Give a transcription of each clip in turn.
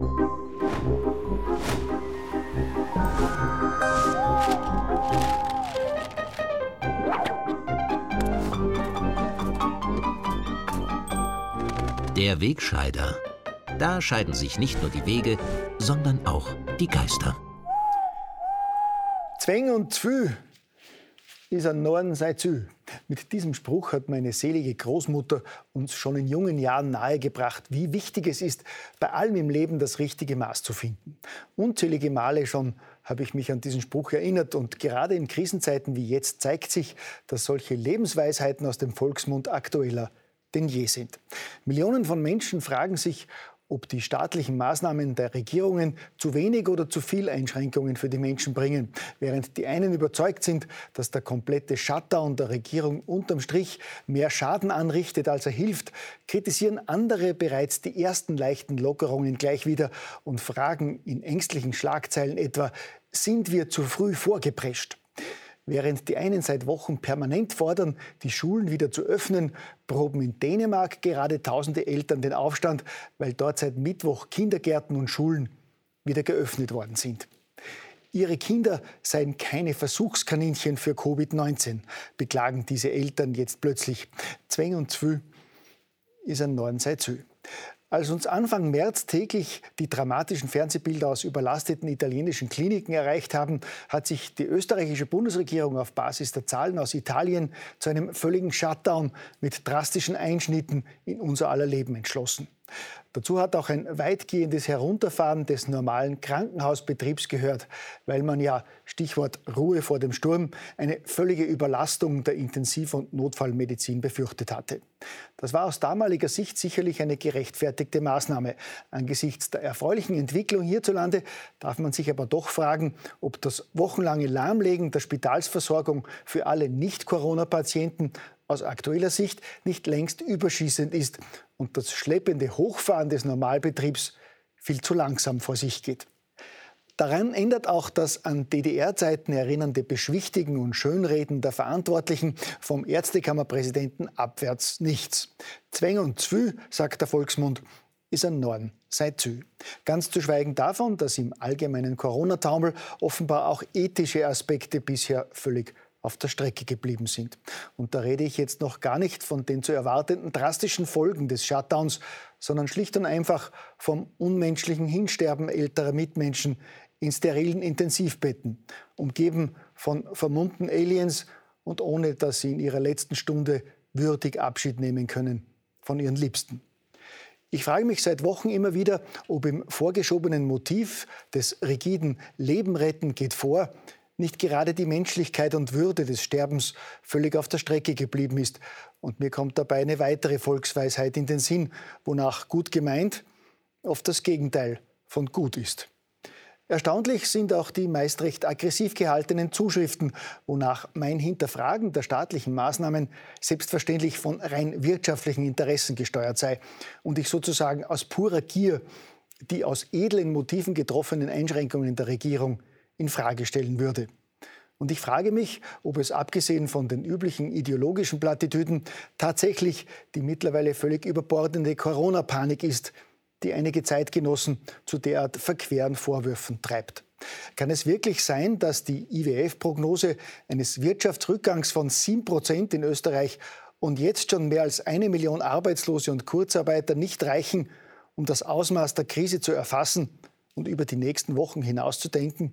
Der Wegscheider. Da scheiden sich nicht nur die Wege, sondern auch die Geister. Zwäng und Zwü ein Norden sei Zü. Mit diesem Spruch hat meine selige Großmutter uns schon in jungen Jahren nahegebracht, wie wichtig es ist, bei allem im Leben das richtige Maß zu finden. Unzählige Male schon habe ich mich an diesen Spruch erinnert und gerade in Krisenzeiten wie jetzt zeigt sich, dass solche Lebensweisheiten aus dem Volksmund aktueller denn je sind. Millionen von Menschen fragen sich, ob die staatlichen Maßnahmen der Regierungen zu wenig oder zu viel Einschränkungen für die Menschen bringen. Während die einen überzeugt sind, dass der komplette Shutdown der Regierung unterm Strich mehr Schaden anrichtet, als er hilft, kritisieren andere bereits die ersten leichten Lockerungen gleich wieder und fragen in ängstlichen Schlagzeilen etwa, sind wir zu früh vorgeprescht? Während die einen seit Wochen permanent fordern, die Schulen wieder zu öffnen, proben in Dänemark gerade tausende Eltern den Aufstand, weil dort seit Mittwoch Kindergärten und Schulen wieder geöffnet worden sind. Ihre Kinder seien keine Versuchskaninchen für Covid-19, beklagen diese Eltern jetzt plötzlich. Zwäng und Zwü ist ein Norden sei Zü. Als uns Anfang März täglich die dramatischen Fernsehbilder aus überlasteten italienischen Kliniken erreicht haben, hat sich die österreichische Bundesregierung auf Basis der Zahlen aus Italien zu einem völligen Shutdown mit drastischen Einschnitten in unser aller Leben entschlossen. Dazu hat auch ein weitgehendes Herunterfahren des normalen Krankenhausbetriebs gehört, weil man ja, Stichwort Ruhe vor dem Sturm, eine völlige Überlastung der Intensiv- und Notfallmedizin befürchtet hatte. Das war aus damaliger Sicht sicherlich eine gerechtfertigte Maßnahme. Angesichts der erfreulichen Entwicklung hierzulande darf man sich aber doch fragen, ob das wochenlange Lahmlegen der Spitalsversorgung für alle Nicht-Corona-Patienten aus aktueller Sicht nicht längst überschießend ist und das schleppende Hochfahren des Normalbetriebs viel zu langsam vor sich geht. Daran ändert auch das an DDR-Zeiten erinnernde Beschwichtigen und Schönreden der Verantwortlichen vom Ärztekammerpräsidenten abwärts nichts. Zwäng und Zwü, sagt der Volksmund, ist ein Norden, sei Zü. Ganz zu schweigen davon, dass im allgemeinen Corona-Taumel offenbar auch ethische Aspekte bisher völlig auf der Strecke geblieben sind. Und da rede ich jetzt noch gar nicht von den zu erwartenden drastischen Folgen des Shutdowns, sondern schlicht und einfach vom unmenschlichen Hinsterben älterer Mitmenschen in sterilen Intensivbetten, umgeben von vermummten Aliens und ohne dass sie in ihrer letzten Stunde würdig Abschied nehmen können von ihren Liebsten. Ich frage mich seit Wochen immer wieder, ob im vorgeschobenen Motiv des rigiden Leben retten geht vor nicht gerade die Menschlichkeit und Würde des Sterbens völlig auf der Strecke geblieben ist. Und mir kommt dabei eine weitere Volksweisheit in den Sinn, wonach gut gemeint oft das Gegenteil von gut ist. Erstaunlich sind auch die meist recht aggressiv gehaltenen Zuschriften, wonach mein Hinterfragen der staatlichen Maßnahmen selbstverständlich von rein wirtschaftlichen Interessen gesteuert sei und ich sozusagen aus purer Gier die aus edlen Motiven getroffenen Einschränkungen der Regierung in Frage stellen würde. Und ich frage mich, ob es abgesehen von den üblichen ideologischen Plattitüden tatsächlich die mittlerweile völlig überbordende Corona-Panik ist, die einige Zeitgenossen zu derart verqueren Vorwürfen treibt. Kann es wirklich sein, dass die IWF-Prognose eines Wirtschaftsrückgangs von 7 Prozent in Österreich und jetzt schon mehr als eine Million Arbeitslose und Kurzarbeiter nicht reichen, um das Ausmaß der Krise zu erfassen und über die nächsten Wochen hinauszudenken?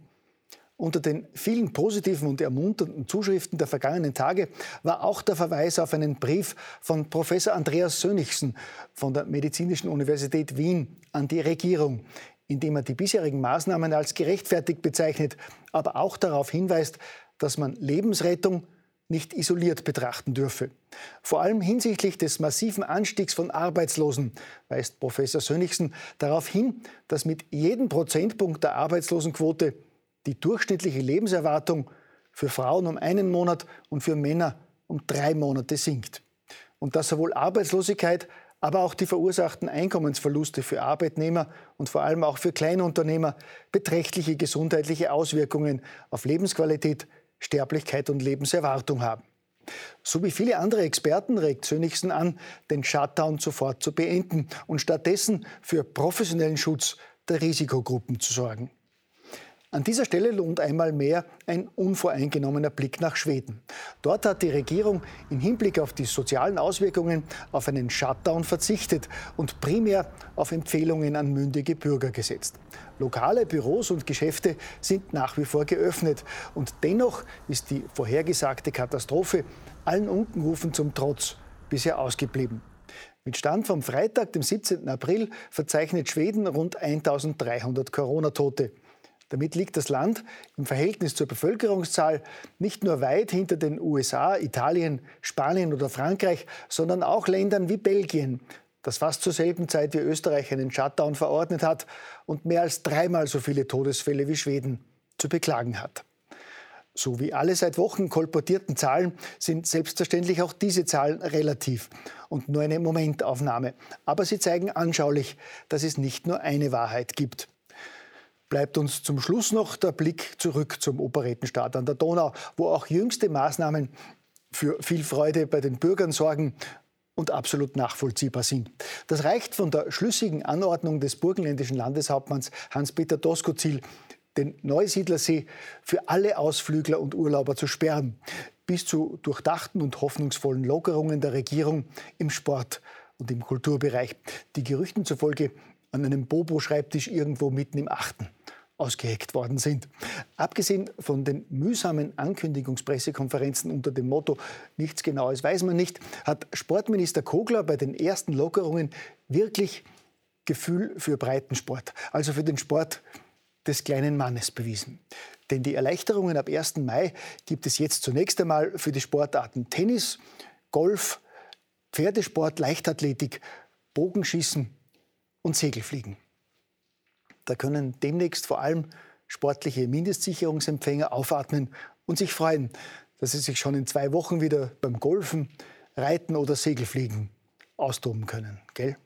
Unter den vielen positiven und ermunternden Zuschriften der vergangenen Tage war auch der Verweis auf einen Brief von Professor Andreas Sönnigsen von der Medizinischen Universität Wien an die Regierung, in dem er die bisherigen Maßnahmen als gerechtfertigt bezeichnet, aber auch darauf hinweist, dass man Lebensrettung nicht isoliert betrachten dürfe. Vor allem hinsichtlich des massiven Anstiegs von Arbeitslosen weist Professor Sönnigsen darauf hin, dass mit jedem Prozentpunkt der Arbeitslosenquote die durchschnittliche Lebenserwartung für Frauen um einen Monat und für Männer um drei Monate sinkt. Und dass sowohl Arbeitslosigkeit, aber auch die verursachten Einkommensverluste für Arbeitnehmer und vor allem auch für Kleinunternehmer beträchtliche gesundheitliche Auswirkungen auf Lebensqualität, Sterblichkeit und Lebenserwartung haben. So wie viele andere Experten regt Sönigsen an, den Shutdown sofort zu beenden und stattdessen für professionellen Schutz der Risikogruppen zu sorgen. An dieser Stelle lohnt einmal mehr ein unvoreingenommener Blick nach Schweden. Dort hat die Regierung im Hinblick auf die sozialen Auswirkungen auf einen Shutdown verzichtet und primär auf Empfehlungen an mündige Bürger gesetzt. Lokale Büros und Geschäfte sind nach wie vor geöffnet und dennoch ist die vorhergesagte Katastrophe allen Unkenrufen zum Trotz bisher ausgeblieben. Mit Stand vom Freitag, dem 17. April, verzeichnet Schweden rund 1300 Corona-Tote. Damit liegt das Land im Verhältnis zur Bevölkerungszahl nicht nur weit hinter den USA, Italien, Spanien oder Frankreich, sondern auch Ländern wie Belgien, das fast zur selben Zeit wie Österreich einen Shutdown verordnet hat und mehr als dreimal so viele Todesfälle wie Schweden zu beklagen hat. So wie alle seit Wochen kolportierten Zahlen sind selbstverständlich auch diese Zahlen relativ und nur eine Momentaufnahme. Aber sie zeigen anschaulich, dass es nicht nur eine Wahrheit gibt bleibt uns zum Schluss noch der Blick zurück zum Operettenstaat an der Donau, wo auch jüngste Maßnahmen für viel Freude bei den Bürgern sorgen und absolut nachvollziehbar sind. Das reicht von der schlüssigen Anordnung des burgenländischen Landeshauptmanns Hans-Peter Doskozil, den Neusiedlersee für alle Ausflügler und Urlauber zu sperren, bis zu durchdachten und hoffnungsvollen Lockerungen der Regierung im Sport und im Kulturbereich, die Gerüchten zufolge an einem Bobo-Schreibtisch irgendwo mitten im Achten ausgeheckt worden sind. Abgesehen von den mühsamen Ankündigungspressekonferenzen unter dem Motto Nichts Genaues weiß man nicht, hat Sportminister Kogler bei den ersten Lockerungen wirklich Gefühl für Breitensport, also für den Sport des kleinen Mannes bewiesen. Denn die Erleichterungen ab 1. Mai gibt es jetzt zunächst einmal für die Sportarten Tennis, Golf, Pferdesport, Leichtathletik, Bogenschießen und Segelfliegen. Da können demnächst vor allem sportliche Mindestsicherungsempfänger aufatmen und sich freuen, dass sie sich schon in zwei Wochen wieder beim Golfen, Reiten oder Segelfliegen austoben können. Gell?